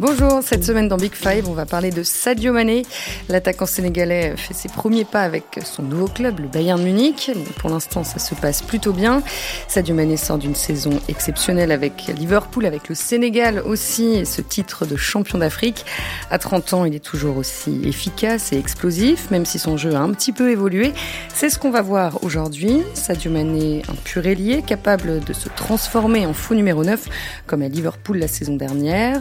Bonjour, cette semaine dans Big Five, on va parler de Sadio Mané. L'attaquant sénégalais fait ses premiers pas avec son nouveau club, le Bayern Munich. Pour l'instant, ça se passe plutôt bien. Sadio Mané sort d'une saison exceptionnelle avec Liverpool, avec le Sénégal aussi, et ce titre de champion d'Afrique. À 30 ans, il est toujours aussi efficace et explosif, même si son jeu a un petit peu évolué. C'est ce qu'on va voir aujourd'hui. Sadio Mané, un pur ailier, capable de se transformer en faux numéro 9, comme à Liverpool la saison dernière.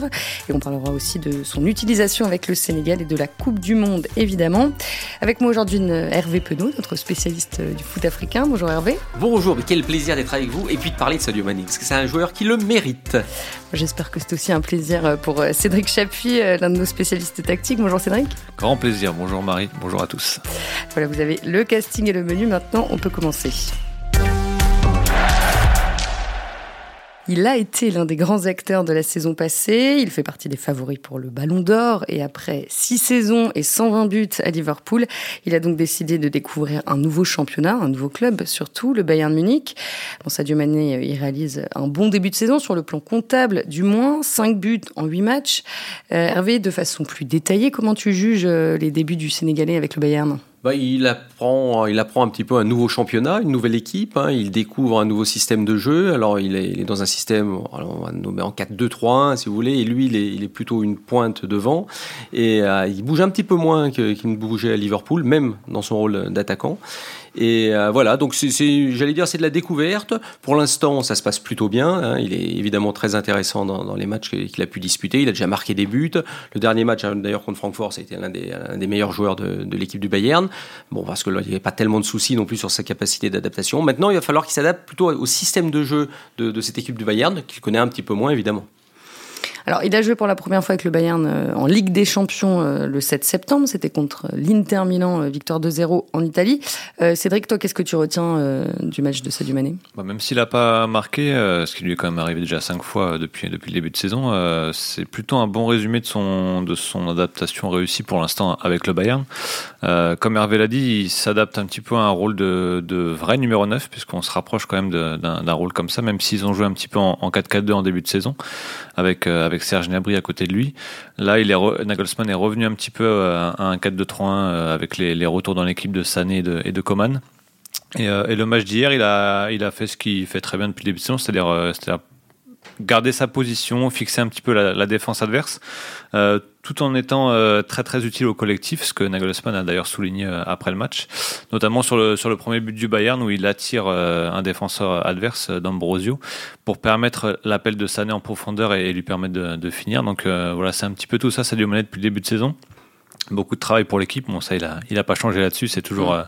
Parlera aussi de son utilisation avec le Sénégal et de la Coupe du Monde, évidemment. Avec moi aujourd'hui Hervé Penaud, notre spécialiste du foot africain. Bonjour Hervé. Bonjour, mais quel plaisir d'être avec vous et puis de parler de Sadio Mané, parce que c'est un joueur qui le mérite. J'espère que c'est aussi un plaisir pour Cédric Chapuis, l'un de nos spécialistes tactiques. Bonjour Cédric. Grand plaisir, bonjour Marie, bonjour à tous. Voilà, vous avez le casting et le menu. Maintenant, on peut commencer. Il a été l'un des grands acteurs de la saison passée. Il fait partie des favoris pour le Ballon d'Or. Et après six saisons et 120 buts à Liverpool, il a donc décidé de découvrir un nouveau championnat, un nouveau club, surtout le Bayern Munich. Bon, Sadio Mané, il réalise un bon début de saison sur le plan comptable, du moins 5 buts en 8 matchs. Euh, Hervé, de façon plus détaillée, comment tu juges les débuts du Sénégalais avec le Bayern? Bah, il, apprend, il apprend un petit peu un nouveau championnat, une nouvelle équipe. Hein. Il découvre un nouveau système de jeu. Alors, il est, il est dans un système, on va nommer en 4-2-3-1, si vous voulez. Et lui, il est, il est, plutôt une pointe devant. Et euh, il bouge un petit peu moins qu'il ne bougeait à Liverpool, même dans son rôle d'attaquant. Et euh, voilà, donc j'allais dire, c'est de la découverte. Pour l'instant, ça se passe plutôt bien. Hein. Il est évidemment très intéressant dans, les matchs qu'il a pu disputer. Il a déjà marqué des buts. Le dernier match, hein, d'ailleurs, contre Francfort, ça a été l'un des, meilleurs joueurs de, de l'équipe du Bayern. Bon, parce que là, il n'y avait pas tellement de soucis non plus sur sa capacité d'adaptation. Maintenant, il va falloir qu'il s'adapte plutôt au système de jeu de, de cette équipe du Bayern, qu'il connaît un petit peu moins, évidemment. Alors, il a joué pour la première fois avec le Bayern euh, en Ligue des Champions euh, le 7 septembre. C'était contre l'Inter Milan, euh, victoire 2-0 en Italie. Cédric, toi, qu'est-ce que tu retiens du match de Sadio Mané? Bah, Même s'il n'a pas marqué, ce qui lui est quand même arrivé déjà cinq fois depuis, depuis le début de saison, c'est plutôt un bon résumé de son, de son adaptation réussie pour l'instant avec le Bayern. comme Hervé l'a dit, il s'adapte un petit peu à un rôle de, de vrai numéro 9, puisqu'on se rapproche quand même d'un rôle comme ça, même s'ils ont joué un petit peu en, en 4-4-2 en début de saison, avec, avec Serge Gnabry à côté de lui. Là, il est Nagelsmann est revenu un petit peu euh, à un 4-2-3-1 euh, avec les, retours dans l'équipe de Sané et de, et Coman. Et, euh, et, le match d'hier, il a, il a fait ce qu'il fait très bien depuis le début c'est-à-dire garder sa position, fixer un petit peu la, défense adverse, euh, tout en étant euh, très très utile au collectif, ce que Nagelsmann a d'ailleurs souligné euh, après le match, notamment sur le, sur le premier but du Bayern où il attire un défenseur adverse, D'Ambrosio, pour permettre l'appel de Sané en profondeur et, lui permettre de, finir. Donc voilà, c'est un petit peu tout ça, ça lui mené depuis le début de saison beaucoup de travail pour l'équipe. Bon, ça, il a, il a pas changé là-dessus. C'est toujours, euh,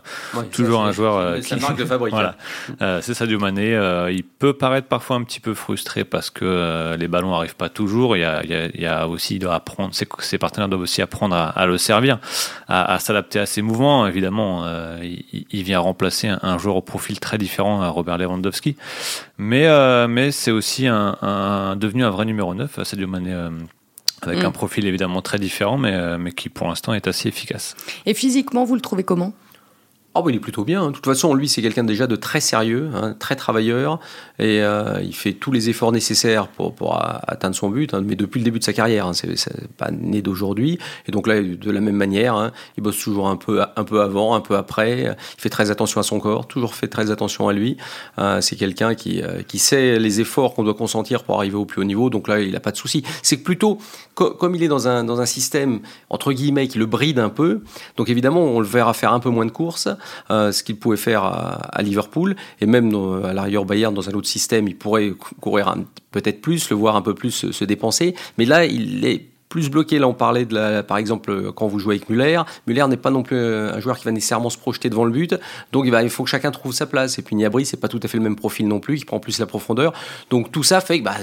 toujours un joueur. Euh, qui... marque de fabrique. voilà. Euh, c'est Sadio Mané. Euh, il peut paraître parfois un petit peu frustré parce que les ballons arrivent pas toujours. Il y a, il y a, il y a aussi, il doit apprendre. Ses, ses, partenaires doivent aussi apprendre à, à le servir, à, à s'adapter à ses mouvements. Évidemment, il, il, vient remplacer un, un, joueur au profil très différent à Robert Lewandowski. Mais, mais c'est aussi un, un, devenu un vrai numéro 9, Sadio Mané avec mm. un profil évidemment très différent, mais, euh, mais qui pour l'instant est assez efficace. Et physiquement, vous le trouvez comment? Oh, bah, il est plutôt bien. De toute façon, lui, c'est quelqu'un déjà de très sérieux, hein, très travailleur, et euh, il fait tous les efforts nécessaires pour, pour atteindre son but, hein, mais depuis le début de sa carrière. Hein, c'est pas né d'aujourd'hui. Et donc là, de la même manière, hein, il bosse toujours un peu, un peu avant, un peu après. Il fait très attention à son corps, toujours fait très attention à lui. Euh, c'est quelqu'un qui, euh, qui sait les efforts qu'on doit consentir pour arriver au plus haut niveau. Donc là, il n'a pas de souci. C'est que plutôt, co comme il est dans un, dans un système entre guillemets qui le bride un peu, donc évidemment, on le verra faire un peu moins de courses. Euh, ce qu'il pouvait faire à, Liverpool. Et même à l'arrière Bayern, dans un autre système, il pourrait courir peut-être plus, le voir un peu plus se, se dépenser. Mais là, il est plus bloqué. Là, on parlait de la, par exemple, quand vous jouez avec Muller. Muller n'est pas non plus un joueur qui va nécessairement se projeter devant le but. Donc, il, faut que chacun trouve sa place. Et puis, Niabri, c'est pas tout à fait le même profil non plus, qui prend plus la profondeur. Donc, tout ça fait que, bah,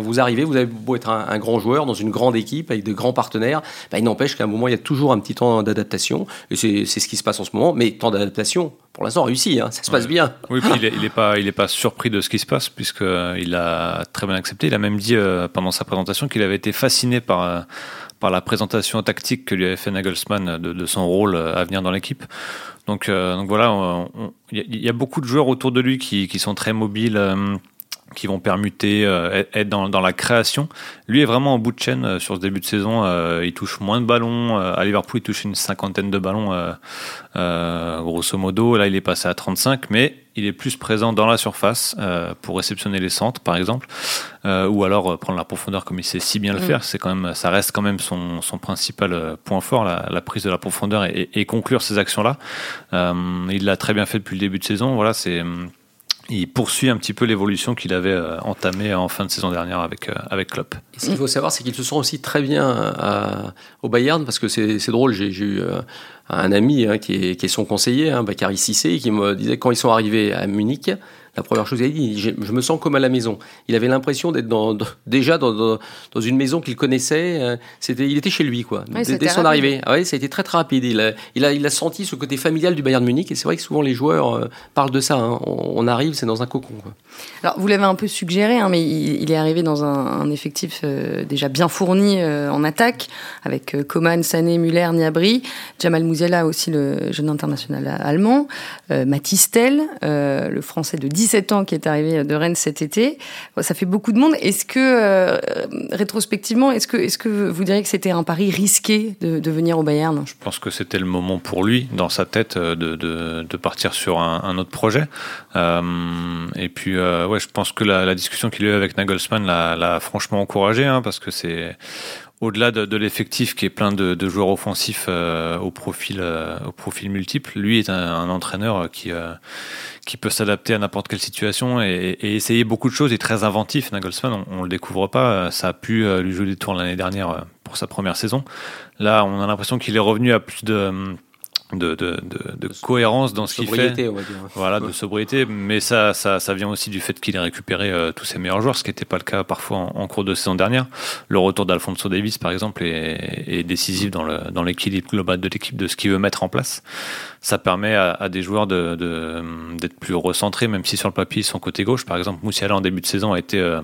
vous arrivez, vous avez beau être un, un, grand joueur dans une grande équipe avec de grands partenaires. Bah, il n'empêche qu'à un moment, il y a toujours un petit temps d'adaptation. Et c'est ce qui se passe en ce moment. Mais temps d'adaptation, pour l'instant, réussi. Hein, ça se passe bien. Oui, puis il n'est est pas, il est pas surpris de ce qui se passe, puisqu'il a très bien accepté. Il a même dit euh, pendant sa présentation qu'il avait été fasciné par. Euh, par la présentation tactique que lui avait fait Nagelsmann de, de son rôle à venir dans l'équipe. Donc, euh, donc voilà, il y, y, a beaucoup de joueurs autour de lui qui, qui sont très mobiles. Euh, qui vont permuter, être dans, dans, la création. Lui est vraiment en bout de chaîne sur ce début de saison. il touche moins de ballons. à Liverpool, il touche une cinquantaine de ballons, grosso modo. Là, il est passé à 35, mais il est plus présent dans la surface euh, pour réceptionner les centres, par exemple, euh, ou alors euh, prendre la profondeur comme il sait si bien le mm. faire. C'est quand même, ça reste quand même son, son principal point fort, la, la, prise de la profondeur et, et conclure ces actions-là. il l'a très bien fait depuis le début de saison. Voilà, c'est il poursuit un petit peu l'évolution qu'il avait entamée en fin de saison dernière avec, avec Klopp. ce qu'il faut savoir, c'est qu'il se sent aussi très bien au Bayern, parce que c'est drôle, j'ai eu un ami hein, qui, est, qui, est, son conseiller, hein, Cissé, qui me disait quand ils sont arrivés à Munich, la première chose qu'il a dit, je, me sens comme à la maison. Il avait l'impression d'être dans, déjà dans, dans, une maison qu'il connaissait. Euh, c'était, il était chez lui, quoi. dès, son arrivée. Ah ouais, ça a été très très rapide. Il a, il a, il a senti ce côté familial du Bayern Munich. Et c'est vrai que souvent les joueurs euh, parlent de ça. Hein. On, arrive, c'est dans un cocon. Quoi. Alors vous l'avez un peu suggéré, hein, mais il, est arrivé dans un, effectif euh, déjà bien fourni en attaque, avec Coman, Sané, Muller, Niabri, Jamal Mouziala aussi le jeune international allemand, Mathis Tell, le français de 10 17 ans qui est arrivé de Rennes cet été. Ça fait beaucoup de monde. Est-ce que, euh, rétrospectivement, est-ce que, est-ce que vous diriez que c'était un pari risqué de, venir au Bayern? Je pense que c'était le moment pour lui, dans sa tête, euh, de, partir sur un, autre projet. Euh, et puis, ouais, je pense que la, discussion qu'il a eue avec Nagelsmann l'a, franchement encouragé, hein, parce que c'est au-delà de, l'effectif qui est plein de, joueurs offensifs euh, au profil euh, au profil multiple, lui est un, entraîneur qui euh, qui peut s'adapter à n'importe quelle situation et, essayer beaucoup de choses. Il est très inventif. Nagelsmann, on, on le découvre pas. Ça a pu lui jouer des tours l'année dernière pour sa première saison. Là, on a l'impression qu'il est revenu à plus de de, de, de, cohérence dans ce qu'il fait. Voilà, de sobriété. Mais ça, ça, ça vient aussi du fait qu'il ait récupéré euh, tous ses meilleurs joueurs, ce qui n'était pas le cas parfois en, cours de saison dernière. Le retour d'Alfonso Davis, par exemple, est, est décisif dans, le, dans l'équilibre global de l'équipe, de ce qu'il veut mettre en place. Ça permet à, à des joueurs de, d'être plus recentrés, même si sur le papier, son côté gauche, par exemple, Moussiala en début de saison a été euh,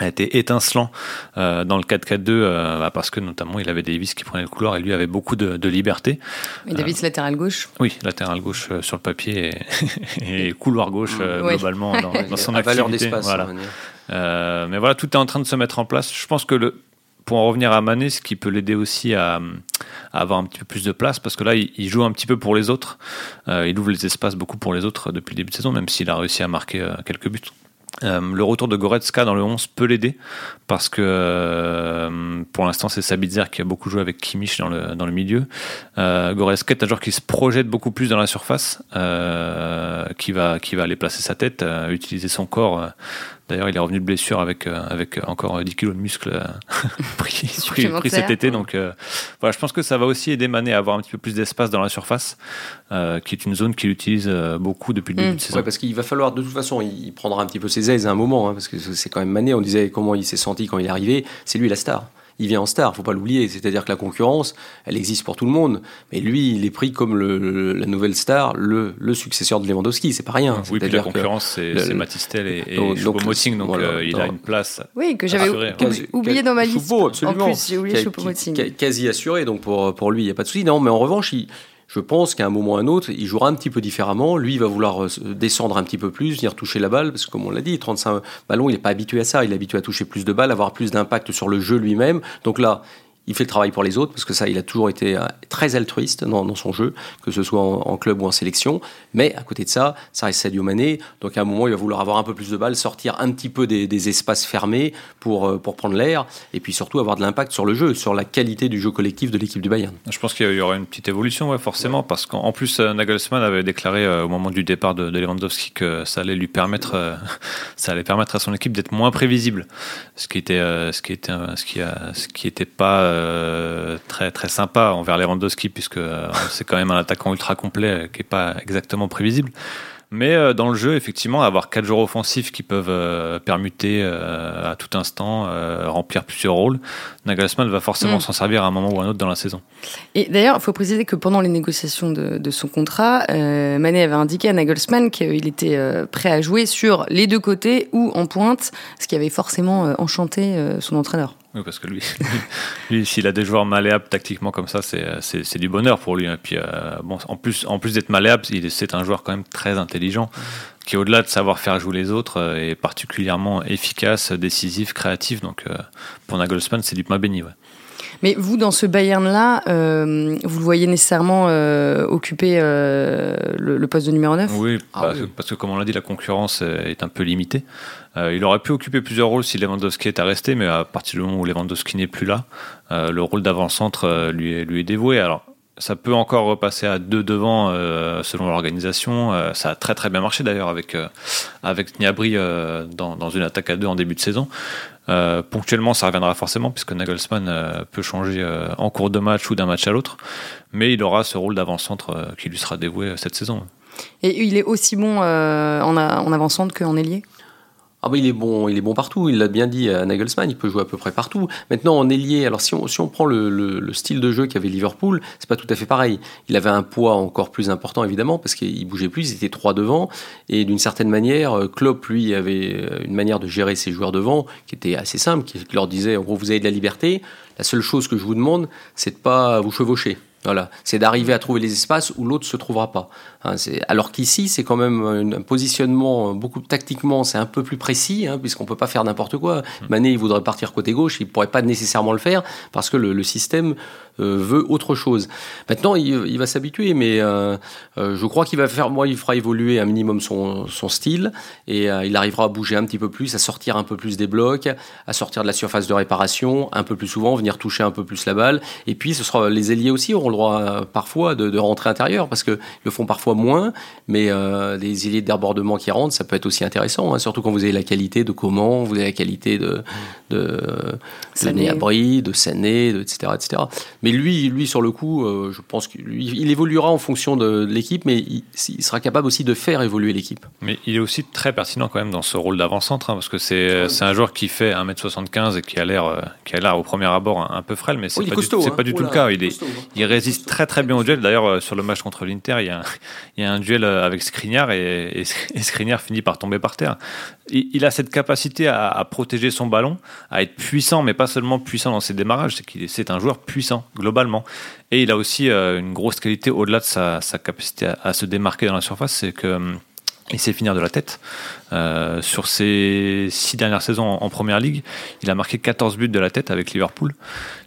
a été étincelant euh, dans le 4-4-2 euh, bah, parce que notamment il avait Davis qui prenait le couloir et lui avait beaucoup de, de liberté. Et Davis euh, latéral gauche Oui, latéral gauche euh, sur le papier et, et couloir gauche euh, globalement dans, dans son activité. valeur d'espace. Voilà. mais voilà, tout est en train de se mettre en place. Je pense que le, pour en revenir à Mané, ce qui peut l'aider aussi à, à, avoir un petit peu plus de place, parce que là, il, il joue un petit peu pour les autres. il ouvre les espaces beaucoup pour les autres depuis le début de saison, même s'il a réussi à marquer quelques buts. Euh, le retour de Goretzka dans le 11 peut l'aider parce que euh, pour l'instant c'est Sabitzer qui a beaucoup joué avec Kimmich dans le, milieu. Euh, Goretzka est un joueur qui se projette beaucoup plus dans la surface, euh, qui, va, aller placer sa tête, utiliser son corps D'ailleurs, il est revenu de blessure avec, euh, avec encore 10 kilos de muscles euh, pris, pris, cet été. Donc, euh, voilà, je pense que ça va aussi aider Mané à avoir un petit peu plus d'espace dans la surface, qui est une zone qu'il utilise beaucoup depuis le début mm. de saison. Ouais, parce qu'il va falloir, de toute façon, il prendra un petit peu ses aises à un moment, hein, parce que c'est quand même Mané. On disait comment il s'est senti quand il est arrivé. C'est lui la star il vient en star, faut pas l'oublier. C'est-à-dire que la concurrence, elle existe pour tout le monde, mais lui, il est pris comme le, la nouvelle star, le, le, successeur de Lewandowski. C'est pas rien. Oui, puis la concurrence, c'est Matistel et, et donc, donc, euh, il a une place. Oui, que j'avais oublié dans ma liste. absolument. En plus, j'ai oublié Choupo-Moting. Quasi assuré, donc pour, pour lui, il n'y a pas de souci. Non, mais en revanche, il je pense qu'à un moment ou à un autre, il jouera un petit peu différemment. Lui, il va vouloir euh, descendre un petit peu plus, venir toucher la balle, parce que comme on l'a dit, 35 ballons, il n'est pas habitué à ça. Il est habitué à toucher plus de balles, avoir plus d'impact sur le jeu lui-même. Donc là, il fait le travail pour les autres, parce que ça, il a toujours été euh, très altruiste dans, son jeu, que ce soit en, club ou en sélection. Mais à côté de ça, ça reste Sadio Mané. Donc à un moment, il va vouloir avoir un peu plus de balles, sortir un petit peu des, espaces fermés pour, euh, pour prendre l'air, et puis surtout avoir de l'impact sur le jeu, sur la qualité du jeu collectif de l'équipe du Bayern. Je pense qu'il y aura une petite évolution, forcément, parce qu'en plus, euh, Nagelsmann avait déclaré au moment du départ de, Lewandowski que ça allait lui permettre, ça allait permettre à son équipe d'être moins prévisible, ce qui était, ce qui était, ce qui, ce qui pas euh, très très sympa envers Lewandowski puisque euh, c'est quand même un attaquant ultra complet euh, qui est pas exactement prévisible. Mais dans le jeu, effectivement, avoir quatre joueurs offensifs qui peuvent permuter à tout instant, remplir plusieurs rôles, Nagelsmann va forcément mm. s'en servir à un moment ou à un autre dans la saison. Et d'ailleurs, il faut préciser que pendant les négociations de, son contrat, Mané avait indiqué à Nagelsmann qu'il était prêt à jouer sur les deux côtés ou en pointe, ce qui avait forcément enchanté son entraîneur. Oui, parce que lui, lui s'il a des joueurs malléables tactiquement comme ça, c'est du bonheur pour lui. Et puis, bon, en plus, en plus d'être malléable, c'est un joueur quand même très intelligent, qui au-delà de savoir faire jouer les autres, est particulièrement efficace, décisif, créatif. Donc, pour Nagelsmann, c'est du pain béni. Ouais. Mais vous, dans ce Bayern-là, euh, vous le voyez nécessairement euh, occuper euh, le, poste de numéro 9 oui, ah parce, Que, comme on l'a dit, la concurrence est un peu limitée. il aurait pu occuper plusieurs rôles si Lewandowski était resté, mais à partir du moment où Lewandowski n'est plus là, le rôle d'avant-centre lui, est, lui est dévoué. Alors, ça peut encore repasser à deux devant selon l'organisation. ça a très très bien marché d'ailleurs avec, avec Niabri dans, une attaque à deux en début de saison. Euh, ponctuellement, ça reviendra forcément, puisque Nagelsmann euh, peut changer euh, en cours de match ou d'un match à l'autre. Mais il aura ce rôle d'avant-centre qui lui sera dévoué cette saison. Et il est aussi bon en, en avant-centre qu'en ailier? Ah bah il est bon, il est bon partout. Il l'a bien dit à Nagelsmann, il peut jouer à peu près partout. Maintenant en ailier, alors si on, si on prend le, le, style de jeu qu'avait Liverpool, c'est pas tout à fait pareil. Il avait un poids encore plus important évidemment parce qu'il bougeait plus, il était trois devant et d'une certaine manière, euh, Klopp lui avait euh, une manière de gérer ses joueurs devant qui était assez simple, qui leur disait en gros vous avez de la liberté. La seule chose que je vous demande, c'est de pas vous chevaucher. Voilà, c'est d'arriver à trouver les espaces où l'autre se trouvera pas. Hein, alors qu'ici, c'est quand même un positionnement beaucoup tactiquement, c'est un peu plus précis, hein, puisqu'on peut pas faire n'importe quoi. Hmm. Mané, il voudrait partir côté gauche, il pourrait pas nécessairement le faire parce que le, système euh, veut autre chose. Maintenant, il, va s'habituer, mais euh, euh, je crois qu'il va faire, moi, il fera évoluer un minimum son, son style et il arrivera à bouger un petit peu plus, à sortir un peu plus des blocs, à sortir de la surface de réparation un peu plus souvent, venir toucher un peu plus la balle. Et puis, ce sera les ailiers aussi auront le droit parfois de, de rentrer intérieur parce que le font parfois moins, mais euh, des îlets d'abordement qui rentrent, ça peut être aussi intéressant, hein, surtout quand vous avez la qualité de comment, vous avez la qualité de, de, de Néabri, de Sané, etc., etc. Mais lui, lui sur le coup, euh, je pense qu'il il évoluera en fonction de, l'équipe, mais il, sera capable aussi de faire évoluer l'équipe. Mais il est aussi très pertinent quand même dans ce rôle d'avant-centre, hein, parce que c'est un joueur qui fait 1m75 et qui a l'air euh, au premier abord un, peu frêle, mais c'est pas, du, pas hein. du tout le cas. Il, est, il résiste très très bien au duel. D'ailleurs, sur le match contre l'Inter, il y a il y a un duel euh, avec Skriniar et, et, finit par tomber par terre. Il, a cette capacité à, protéger son ballon, à être puissant, mais pas seulement puissant dans ses démarrages, c'est qu'il c'est un joueur puissant globalement. Et il a aussi euh, une grosse qualité au-delà de sa, capacité à, à, se démarquer dans la surface, c'est que il sait finir de la tête. Euh, sur ses six dernières saisons en, première ligue, il a marqué 14 buts de la tête avec Liverpool,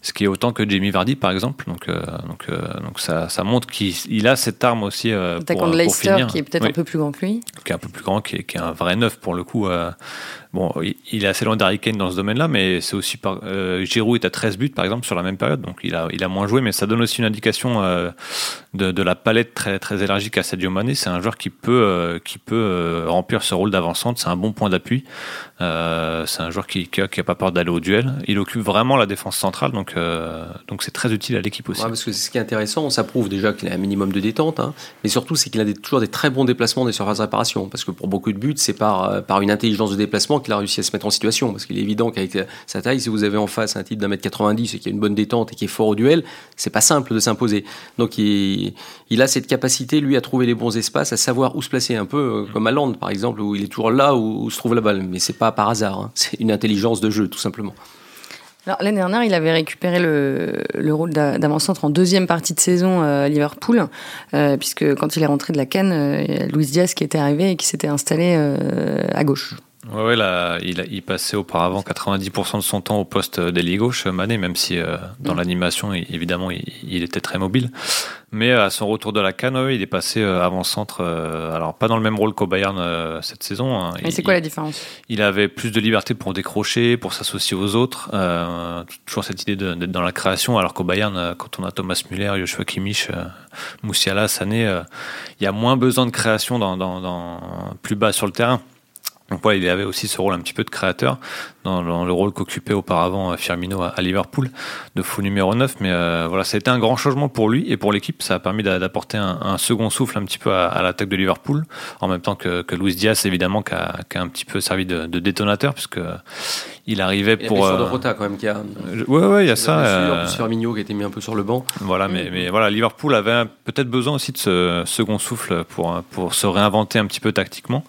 ce qui est autant que Jamie Vardy par exemple. Donc, euh, donc, euh, donc ça, ça, montre qu'il a cette arme aussi pour, pour Leicester, qui est peut-être un peu plus grand que lui. Qui est un peu plus grand, qui est, qui est un vrai neuf pour le coup. Bon, il est assez loin d'Harry Kane dans ce domaine-là, mais c'est aussi par. Giroud est à 13 buts par exemple sur la même période, donc il a, il a moins joué, mais ça donne aussi une indication de, de, la palette très, très élargie qu'a Sadio Mané. C'est un joueur qui peut, qui peut remplir ce rôle d'avant c'est un bon point d'appui. Euh, c'est un joueur qui n'a qui a pas peur d'aller au duel. Il occupe vraiment la défense centrale, donc euh, donc c'est très utile à l'équipe aussi. parce que ce qui est intéressant, ça prouve déjà qu'il a un minimum de détente, hein. mais surtout c'est qu'il a toujours des très bons déplacements des surfaces de réparation, parce que pour beaucoup de buts, c'est par, euh, par une intelligence de déplacement qu'il a réussi à se mettre en situation, parce qu'il est évident qu'avec sa taille, si vous avez en face un type d'un mètre 90 et qui a une bonne détente et qui est fort au duel, c'est pas simple de s'imposer. Donc il, il, a cette capacité, lui, à trouver les bons espaces, à savoir où se placer un peu, comme à Land par exemple, où il est toujours là où, se trouve la balle, mais c'est pas par hasard, hein. c'est une intelligence de jeu tout simplement. L'année dernière, il avait récupéré le, le rôle d'avant-centre en deuxième partie de saison euh, à Liverpool, euh, puisque quand il est rentré de la Cannes, euh, il y a Luis Diaz qui était arrivé et qui s'était installé à gauche. Ouais, là, il, il, passait auparavant 90% de son temps au poste d'ailier gauche, Mané, même si euh, dans mm. l'animation, évidemment, il, était très mobile. Mais à son retour de la Cannes, il est passé euh, avant-centre, euh, alors pas dans le même rôle qu'au Bayern cette saison. Hein. Et c'est quoi la différence? Il avait plus de liberté pour décrocher, pour s'associer aux autres. toujours cette idée d'être dans la création, alors qu'au Bayern, quand on a Thomas Müller, Joshua Kimmich, Moussiala, Sané, il y a moins besoin de création dans, dans, dans, plus bas sur le terrain. Donc voilà, il avait aussi ce rôle un petit peu de créateur dans, le rôle qu'occupait auparavant euh, Firmino à, Liverpool, de fou numéro 9. Mais euh, voilà, ça a été un grand changement pour lui et pour l'équipe. Ça a permis d'apporter un, second souffle un petit peu à, l'attaque de Liverpool, en même temps que, Luis Diaz, évidemment, qui a, un petit peu servi de, détonateur, puisque il arrivait Il y a pour. la euh, de Rota quand même qui a. Ouais, ouais, il y a ça. euh, plus Firmino qui a été mis un peu sur le banc. Voilà, mais, mais voilà, Liverpool avait peut-être besoin aussi de ce second souffle pour, pour se réinventer un petit peu tactiquement.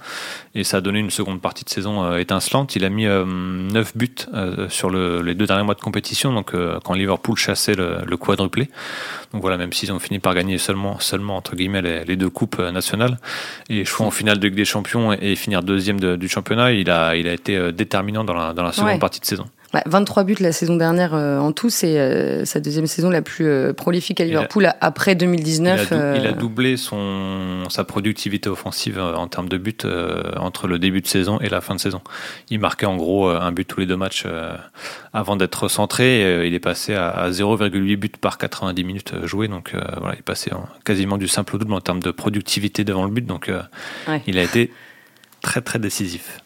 Et ça a donné une seconde partie de saison euh, étincelante. Il a mis euh, 9 buts euh, sur le- les deux derniers mois de compétition, donc euh, quand Liverpool chassait le, le quadruplé. Donc voilà, même s'ils ont fini par gagner seulement, seulement entre guillemets, les, les deux coupes euh, nationales et choix en finale de Ligue des Champions et, et finir deuxième de- du championnat, il a, il a été euh, déterminant dans la, dans la seconde Ouais. partie de saison. Bah, 23 buts la saison dernière euh, en tout, c'est euh, sa deuxième saison la plus euh, prolifique à a- Liverpool après Il a, 2019. dou- il a doublé son, sa productivité offensive en termes de buts entre le début de saison et la fin de saison. Il marquait en gros un but tous les deux matchs avant d'être centré. il est passé à, à 0,8 buts par 90 minutes jouées. Donc voilà, il est passé en- quasiment du simple au double en termes de productivité devant le but. Donc Ouais. il a été très très décisif.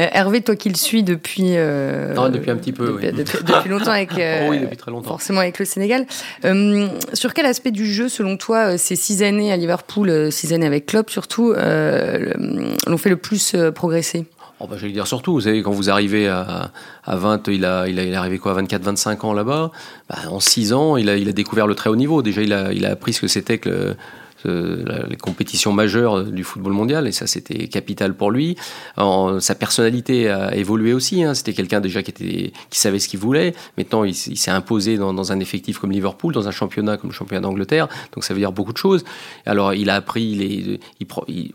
Euh, Hervé, toi qui le suis depuis. euh, Non, depuis un petit peu, Depuis, oui. depuis- depuis longtemps avec. euh, Oh oui, depuis très longtemps. Forcément avec le Sénégal. Euh, sur quel aspect du jeu, selon toi, euh, ces six années à Liverpool, euh, six années avec Klopp surtout, euh, l'ont fait le plus euh, progresser? Oh bah, je vais dire surtout, vous savez, quand vous arrivez à, à 20, il, a, il, a, il est arrivé quoi, à 24, 25 ans là-bas, bah, en 6 ans, il a, il a découvert le très haut niveau. Déjà, il a, il a appris ce que c'était que le- la- les compétitions majeures du football mondial, et ça, c'était capital pour lui. Sa personnalité a évolué aussi. Hein. C'était quelqu'un déjà qui, était, qui savait ce qu'il voulait. Maintenant, il, s'est imposé dans, un effectif comme Liverpool, dans un championnat comme le championnat d'Angleterre. Donc, ça veut dire beaucoup de choses. Alors, il a appris,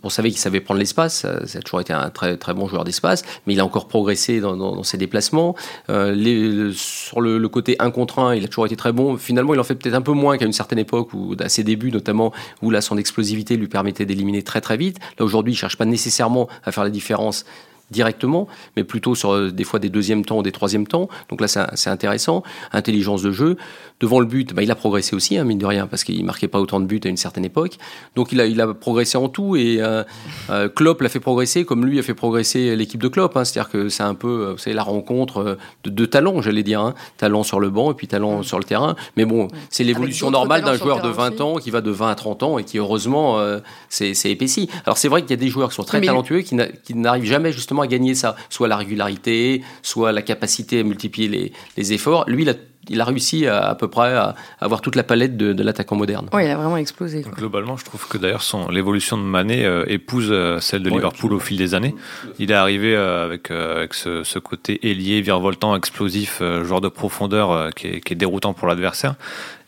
on savait qu'il savait prendre l'espace. Ça, a toujours été un très, très bon joueur d'espace, mais il a encore progressé dans, ses déplacements. Euh, sur le, le côté 1 contre 1, il a toujours été très bon. Finalement, il en fait peut-être un peu moins qu'à une certaine époque, ou à ses débuts notamment, où là, son explosivité lui permettait d'éliminer très très vite. Là, aujourd'hui, il cherche pas nécessairement à faire la différence directement, mais plutôt sur euh, des fois des deuxièmes temps ou des troisièmes temps. Donc là, c'est c'est intéressant. Intelligence de jeu. Devant le but, bah, il a progressé aussi, hein, mine de rien, parce qu'il marquait pas autant de buts à une certaine époque. Donc il a, il a progressé en tout et euh, euh, Klopp l'a fait progresser comme lui a fait progresser l'équipe de Klopp. hein. C'est-à-dire que c'est un peu, savez, la rencontre de deux talents, j'allais dire. Hein. Talent sur le banc et puis talent sur le terrain. Mais bon, c'est l'évolution normale d'un joueur de terrain 20 aussi. ans qui va de 20 à 30 ans et qui, heureusement, euh, c'est c'est épaissi. Alors c'est vrai qu'il y a des joueurs qui sont très Mais- talentueux qui n'arrivent jamais justement à gagner ça. Soit la régularité, soit la capacité à multiplier les, les efforts. Lui, il a, il a réussi à, à peu près à avoir toute la palette de, de l'attaquant moderne. Ouais, il a vraiment explosé. quoi. Globalement, je trouve que d'ailleurs son l'évolution de Mané euh, épouse euh, celle de Ouais, Liverpool au fil des années. Il est arrivé euh, avec euh, avec ce, ce côté ailier, virevoltant, explosif, euh, joueur de profondeur euh, qui, est, qui est déroutant pour l'adversaire.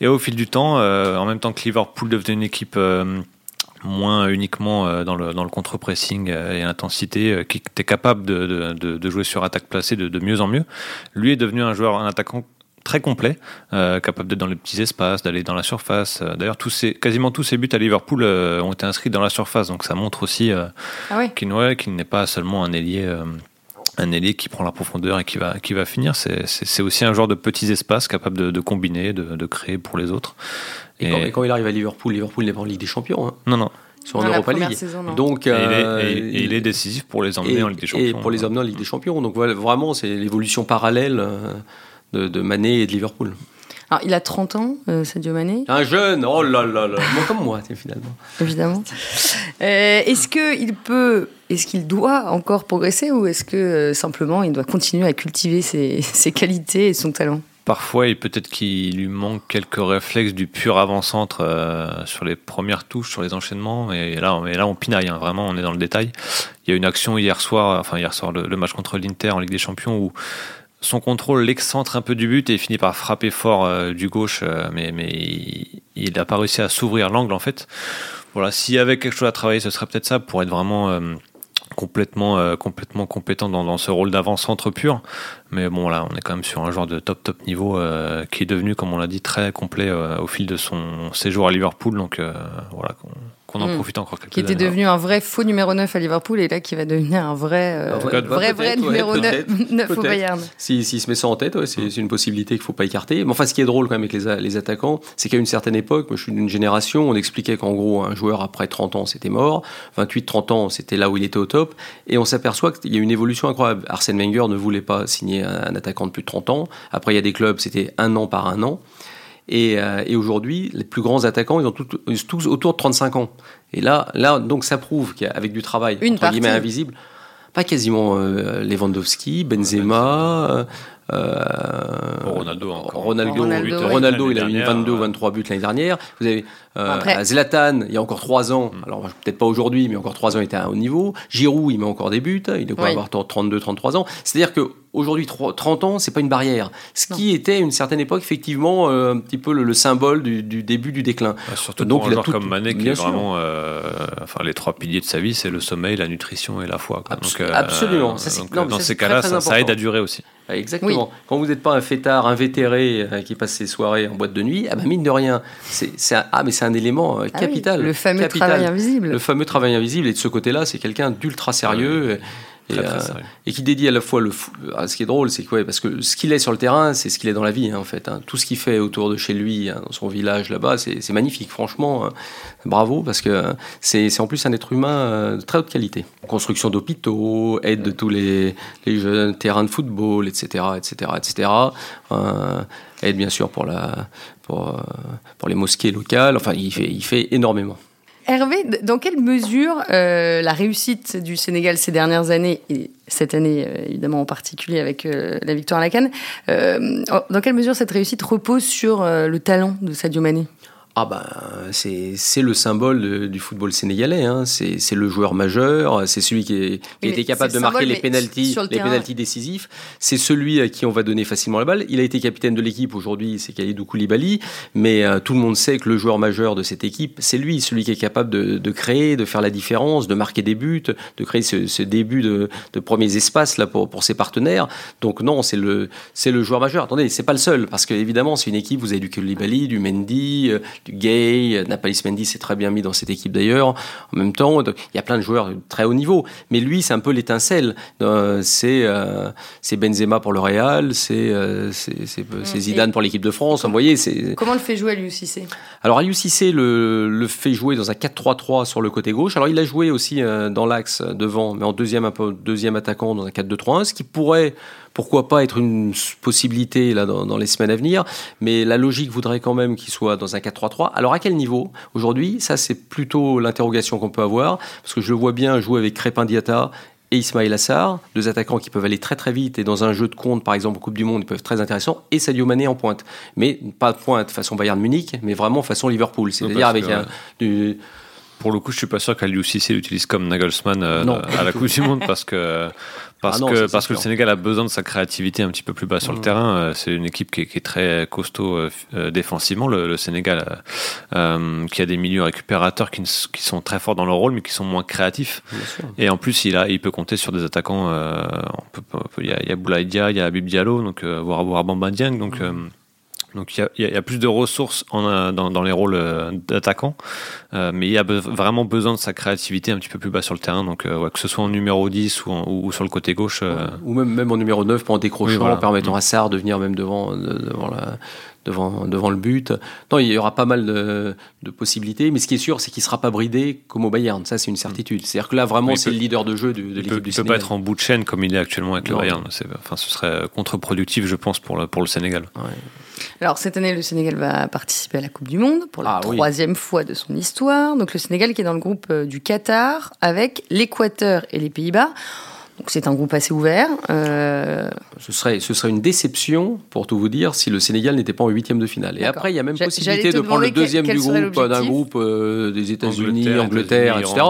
Et au fil du temps, euh, en même temps que Liverpool devenait une équipe euh, moins uniquement euh, dans le, dans le contre-pressing euh, et l'intensité, euh, qui était capable de, de, de, de jouer sur attaque placée de, de mieux en mieux. Lui est devenu un joueur, un attaquant très complet, euh, capable d'être dans les petits espaces, d'aller dans la surface. D'ailleurs, tous ces, quasiment tous ses buts à Liverpool euh, ont été inscrits dans la surface, donc ça montre aussi euh, Ah qu'il ouais, n'est pas seulement un ailier. un ailier qui prend la profondeur et qui va, qui va finir, c'est aussi un joueur de petits espaces capable de, de combiner, de, de créer pour les autres. Et, quand, et quand il arrive à Liverpool, Liverpool n'est pas en Ligue des Champions. Hein. non, non. Ils sont en Europa League. saison. Donc, Et il, euh, est, et- et il est décisif pour les emmener et- en Ligue des Champions. Et pour les emmener en Ligue des Champions. Donc voilà, vraiment, c'est l'évolution parallèle euh, de, de Mané et de Liverpool. Alors, il a 30 ans, euh, Sadio Mané, Un jeune, oh là là là, moi comme moi, finalement. évidemment. Euh, est-ce qu'il peut, est-ce qu'il doit encore progresser ou est-ce que euh, simplement il doit continuer à cultiver ses, ses qualités et son talent? Parfois, et peut-être qu'il lui manque quelques réflexes du pur avant-centre euh, sur les premières touches, sur les enchaînements. Et là, et là, on pinaille, hein, vraiment, on est dans le détail. Il y a une action hier soir, enfin hier soir, le, match contre l'Inter en Ligue des Champions, où son contrôle l'excentre un peu du but et il finit par frapper fort euh, du gauche, euh, mais, mais il n'a pas réussi à s'ouvrir l'angle en fait. Voilà, s'il y avait quelque chose à travailler, ce serait peut-être ça pour être vraiment complètement, euh, complètement compétent dans, ce rôle d'avant-centre pur. Mais bon, là, on est quand même sur un joueur de top top niveau euh, qui est devenu, comme on l'a dit, très complet euh, au fil de son séjour à Liverpool. Donc voilà, qu'on en Mm. profite encore quelques Qui était années. devenu un vrai faux numéro 9 à Liverpool et là qui va devenir un vrai, euh, Un vrai- vrai, ouais, numéro 9, peut-être, 9 au. Bayern. S'il s'il se met ça en tête, ouais, c'est une possibilité qu'il ne faut pas écarter. Mais enfin, ce qui est drôle quand même avec les, les attaquants, c'est qu'à une certaine époque, moi je suis d'une génération, on expliquait qu'en gros, un joueur après 30 ans, c'était mort. 28-30 ans, c'était là où il était au top. Et on s'aperçoit qu'il y a une évolution incroyable. Arsène Wenger ne voulait pas signer un, un attaquant de plus de 30 ans. Après, il y a des clubs, c'était un an par un an. Et, euh, et aujourd'hui, les plus grands attaquants, ils ont tout- ils sont tous autour de 35 ans. Et là, là donc ça prouve qu'avec du travail, Une entre guillemets, invisible, pas quasiment Lewandowski, Benzema. Ronaldo encore. Ronaldo, Ronaldo, il a mis 22 ou 23 buts l'année dernière. Vous avez Zlatan, il y a encore 3 ans, mm. alors peut-être pas aujourd'hui, mais encore 3 ans, il était à un haut niveau. Giroud, il met encore des buts, il doit avoir 32, 33 ans. C'est-à-dire que aujourd'hui 30 ans, c'est pas une barrière. Ce qui était à une certaine époque effectivement un petit peu le, symbole du, début du déclin. Ah, surtout Donc, pour un joueur comme Mané qui est vraiment, enfin les trois piliers de sa vie, c'est le sommeil, la nutrition et la foi. Absolument. dans ces cas-là, ça, aide à durer aussi. Exactement. Quand vous n'êtes pas un fêtard invétéré qui passe ses soirées en boîte de nuit, ah bah mine de rien, c'est ah mais c'est un élément euh, ah capital. le fameux travail invisible. Le fameux travail invisible. Et de ce côté-là, c'est quelqu'un d'ultra sérieux. Euh, et, qui dédie à la fois le ah, ce qui est drôle c'est que parce que ce qu'il est sur le terrain c'est ce qu'il est dans la vie hein, en fait hein. tout ce qu'il fait autour de chez lui hein, dans son village là-bas c'est magnifique franchement bravo parce que c'est en plus un être humain euh, de très haute qualité. Construction d'hôpitaux aide de tous les, les, jeunes terrains de football etc etc etc aide bien sûr pour la pour, pour les mosquées locales. Enfin il fait il fait énormément Hervé, dans quelle mesure euh, la réussite du Sénégal ces dernières années, et cette année euh, évidemment en particulier avec euh, la victoire à la Cannes, dans quelle mesure cette réussite repose sur le talent de Sadio Mané? Ah ben, c'est le symbole du football sénégalais. Hein. C'est le joueur majeur. C'est celui qui, est, qui était capable de marquer les pénalties, les pénalties décisifs. C'est celui à qui on va donner facilement la balle. Il a été capitaine de l'équipe aujourd'hui. C'est Khalidou Koulibaly. Mais euh, tout le monde sait que le joueur majeur de cette équipe, c'est lui, celui qui est capable de, de, créer, de faire la différence, de marquer des buts, de créer ce, ce début de, de, premiers espaces là pour, pour ses partenaires. Donc non, c'est le c'est le joueur majeur. Attendez, c'est pas le seul parce que évidemment c'est une équipe. Vous avez du Koulibaly, du Mendy euh, du Gay, Napalis Mendy s'est très bien mis dans cette équipe d'ailleurs. En même temps, il y a plein de joueurs de très haut niveau. Mais lui, c'est un peu l'étincelle. Euh, euh, c'est Benzema pour le Real, c'est euh, mm. Zidane pour l'équipe de France. Vous voyez, Comment le fait jouer Aliou Cissé Alors Aliou Cissé le, le fait jouer dans un 4-3-3 sur le côté gauche. Alors il a joué aussi dans l'axe devant, mais en deuxième, un peu, deuxième attaquant dans un 4-2-3-1, ce qui pourrait pourquoi pas être une possibilité là dans, les semaines à venir, mais la logique voudrait quand même qu'il soit dans un 4-3-3. Alors à quel niveau? Aujourd'hui Ça c'est plutôt l'interrogation qu'on peut avoir, parce que je le vois bien jouer avec Crépin Diata et Ismail Assar, deux attaquants qui peuvent aller très très vite et dans un jeu de compte, par exemple, en Coupe du Monde, ils peuvent être très intéressants, et Sadio Mané en pointe. Mais pas de pointe façon Bayern Munich, mais vraiment façon Liverpool. C'est-à-dire avec un, du, pour le coup, je suis pas sûr qu'Aliou Cissé l'utilise comme Nagelsmann euh, à la Coupe du Monde parce que parce ah que parce que le Sénégal a besoin de sa créativité un petit peu plus bas sur le mm. terrain. Euh, c'est une équipe qui est, qui est, très costaud euh, défensivement. Le, Sénégal qui a des milieux récupérateurs qui, qui, sont très forts dans leur rôle, mais qui sont moins créatifs. Et en plus, il a il peut compter sur des attaquants. il, y a, il y a Boulaïdia, il y a Abib Diallo, donc voire voire Bamba Dieng, donc mm. Donc il y, a, plus de ressources en, dans, les rôles euh, d'attaquant, euh, mais il y a vraiment besoin de sa créativité un petit peu plus bas sur le terrain. Donc euh, que ce soit en numéro 10 ou, ou, sur le côté gauche. Ou même, même en numéro 9 pour en décrochant, en permettant mm. à Sarr de venir même devant, devant, la, devant, devant le but. Non, il y aura pas mal de, de possibilités, mais ce qui est sûr, c'est qu'il ne sera pas bridé comme au Bayern. Ça, c'est une certitude. C'est-à-dire que là, vraiment, c'est le leader de jeu de, de l'équipe du Il ne peut pas être en bout de chaîne comme il est actuellement avec le Bayern. Enfin, ce serait contre-productif, je pense, pour le, pour le Sénégal. Ouais. Alors cette année, le Sénégal va participer à la Coupe du Monde pour la ah troisième fois de son histoire. Donc le Sénégal qui est dans le groupe euh, du Qatar avec l'Équateur et les Pays-Bas. Donc c'est un groupe assez ouvert. Euh, ce, serait, ce serait une déception, pour tout vous dire, si le Sénégal n'était pas en huitième de finale. Et après, il y a même possibilité de prendre le deuxième du groupe, d'un groupe euh, des États-Unis, Angleterre, etc.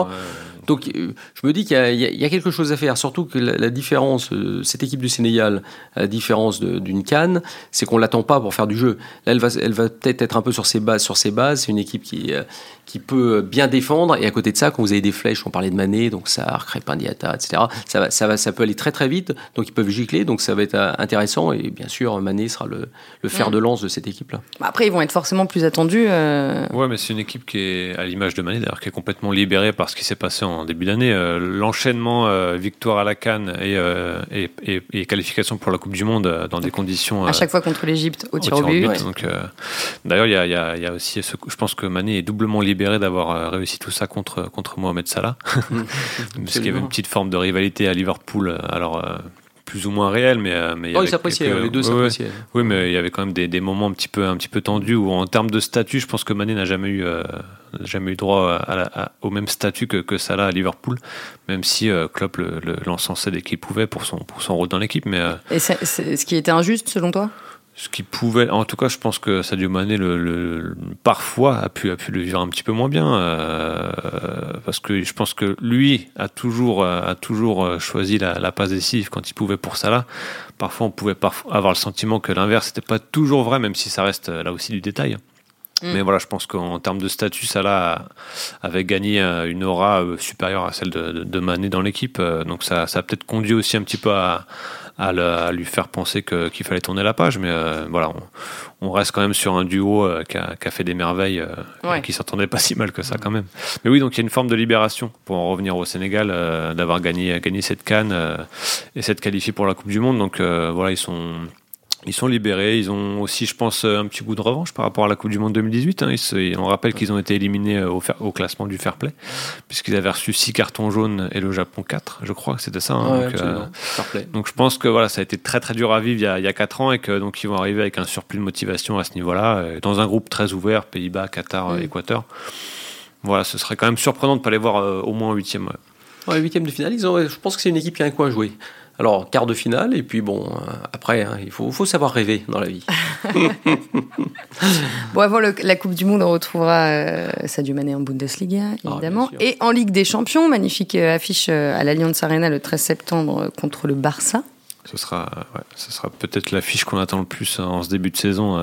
Donc euh, je me dis qu'il y, a quelque chose à faire, surtout que la, différence, euh, cette équipe du Sénégal, à la différence d'une Cannes, c'est qu'on l'attend pas pour faire du jeu. Là, elle va, elle va peut-être être un peu sur ses bases. Sur ses bases, c'est une équipe qui, euh, qui peut bien défendre. Et à côté de ça, quand vous avez des flèches, on parlait de Mané, donc ça, Crépin Diata, etc. Ça, va, ça, va, ça peut aller très très vite. Donc ils peuvent gicler, donc ça va être intéressant. Et bien sûr, Mané sera le, le fer de lance de cette équipe-là. Bah, après, ils vont être forcément plus attendus. Ouais, mais c'est une équipe qui est à l'image de Mané, d'ailleurs, qui est complètement libérée par ce qui s'est passé en en début d'année. Euh, l'enchaînement euh, victoire à la Cannes euh, et, et, qualification pour la Coupe du Monde dans des conditions. à chaque fois contre l'Égypte au, tir au but. D'ailleurs, il y a, y a, aussi ce, je pense que Mané est doublement libéré d'avoir réussi tout ça contre, contre Mohamed Salah. Parce qu'il y avait une petite forme de rivalité à Liverpool. Alors plus ou moins réel, mais, euh, mais oh, ils s'appréciaient, les deux s'appréciaient. Oui, mais il y avait quand même des, des, moments un petit peu, un petit peu tendus où, en termes de statut, je pense que Mané n'a jamais eu, euh, jamais eu droit à au même statut que, que Salah à Liverpool, même si euh, Klopp l'encensait le, dès qu'il pouvait pour son, pour son rôle dans l'équipe. Mais, Et c'est ce qui était injuste selon toi? Ce qui pouvait, en tout cas, je pense que Sadio Mané, le, le, parfois, a pu, a pu le vivre un petit peu moins bien, euh, parce que je pense que lui a toujours, a toujours choisi la, la passe décisive quand il pouvait pour Salah. Parfois, on pouvait avoir le sentiment que l'inverse n'était pas toujours vrai, même si ça reste là aussi du détail. Mm. Mais voilà, je pense qu'en termes de statut, Salah avait gagné une aura euh, supérieure à celle de, de Mané dans l'équipe. Euh, donc ça, ça a peut-être conduit aussi un petit peu à, à, lui faire penser qu'il fallait tourner la page. Mais euh, voilà, on, reste quand même sur un duo euh, qui, a, fait des merveilles, euh, qui s'entendait pas si mal que ça quand même. Mais oui, donc il y a une forme de libération pour en revenir au Sénégal, d'avoir gagné, gagné cette canne et s'être qualifié pour la Coupe du Monde. Donc voilà, ils sont ils sont libérés. Ils ont aussi, je pense, un petit goût de revanche par rapport à la Coupe du Monde 2018. Hein. on rappelle qu'ils ont été éliminés euh, au, classement du fair play, puisqu'ils avaient reçu 6 cartons jaunes et le Japon 4, je crois que c'était ça. Hein. Euh, donc, je pense que voilà, ça a été très très dur à vivre il y a, il 4 ans et que donc ils vont arriver avec un surplus de motivation à ce niveau-là, euh, dans un groupe très ouvert, Pays-Bas, Qatar, Équateur. Voilà, ce serait quand même surprenant de ne pas les voir au moins en huitième. Ouais. huitième de finale, je pense que c'est une équipe qui a un coin à jouer. Alors, quart de finale, et puis bon, euh, après, hein, il faut, faut, savoir rêver dans la vie. bon, avant la Coupe du Monde, on retrouvera euh, Sadio Mané en Bundesliga, ah, évidemment, et en Ligue des Champions, magnifique euh, affiche à l'Allianz Arena le 13 septembre contre le Barça. Ce sera, ce sera peut-être l'affiche qu'on attend le plus en ce début de saison.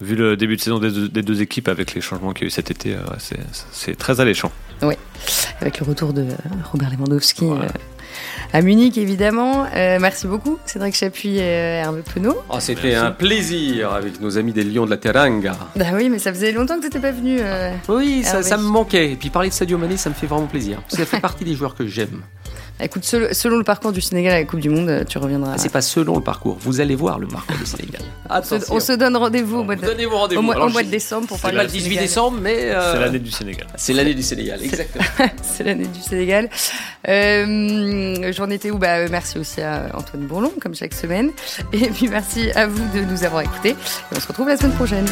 Vu le début de saison des deux, équipes avec les changements qu'il y a eu cet été, c'est très alléchant. Oui, avec le retour de Robert Lewandowski à Munich, évidemment. Euh, merci beaucoup, Cédric Chapuis et euh, Hervé Penaud. Oh, C'était un plaisir avec nos amis des Lions de la Teranga. Bah oui, mais ça faisait longtemps que tu n'étais pas venu. Euh, oui, ça, ça, me manquait. Et puis parler de Sadio Mané, ça me fait vraiment plaisir. Parce ça fait partie des joueurs que j'aime. Écoute, selon le parcours du Sénégal à la Coupe du Monde, tu reviendras. C'est pas selon le parcours. Vous allez voir le parcours du Sénégal. On se donne rendez-vous au, mois de, décembre pour parler. pas le 18 décembre, mais euh, c'est l'année du Sénégal. C'est l'année du Sénégal, exactement. c'est l'année du Sénégal. Euh, J'en étais où? Bah, euh, Merci aussi à Antoine Bourlon, comme chaque semaine. Et puis merci à vous de nous avoir écoutés. Et on se retrouve la semaine prochaine.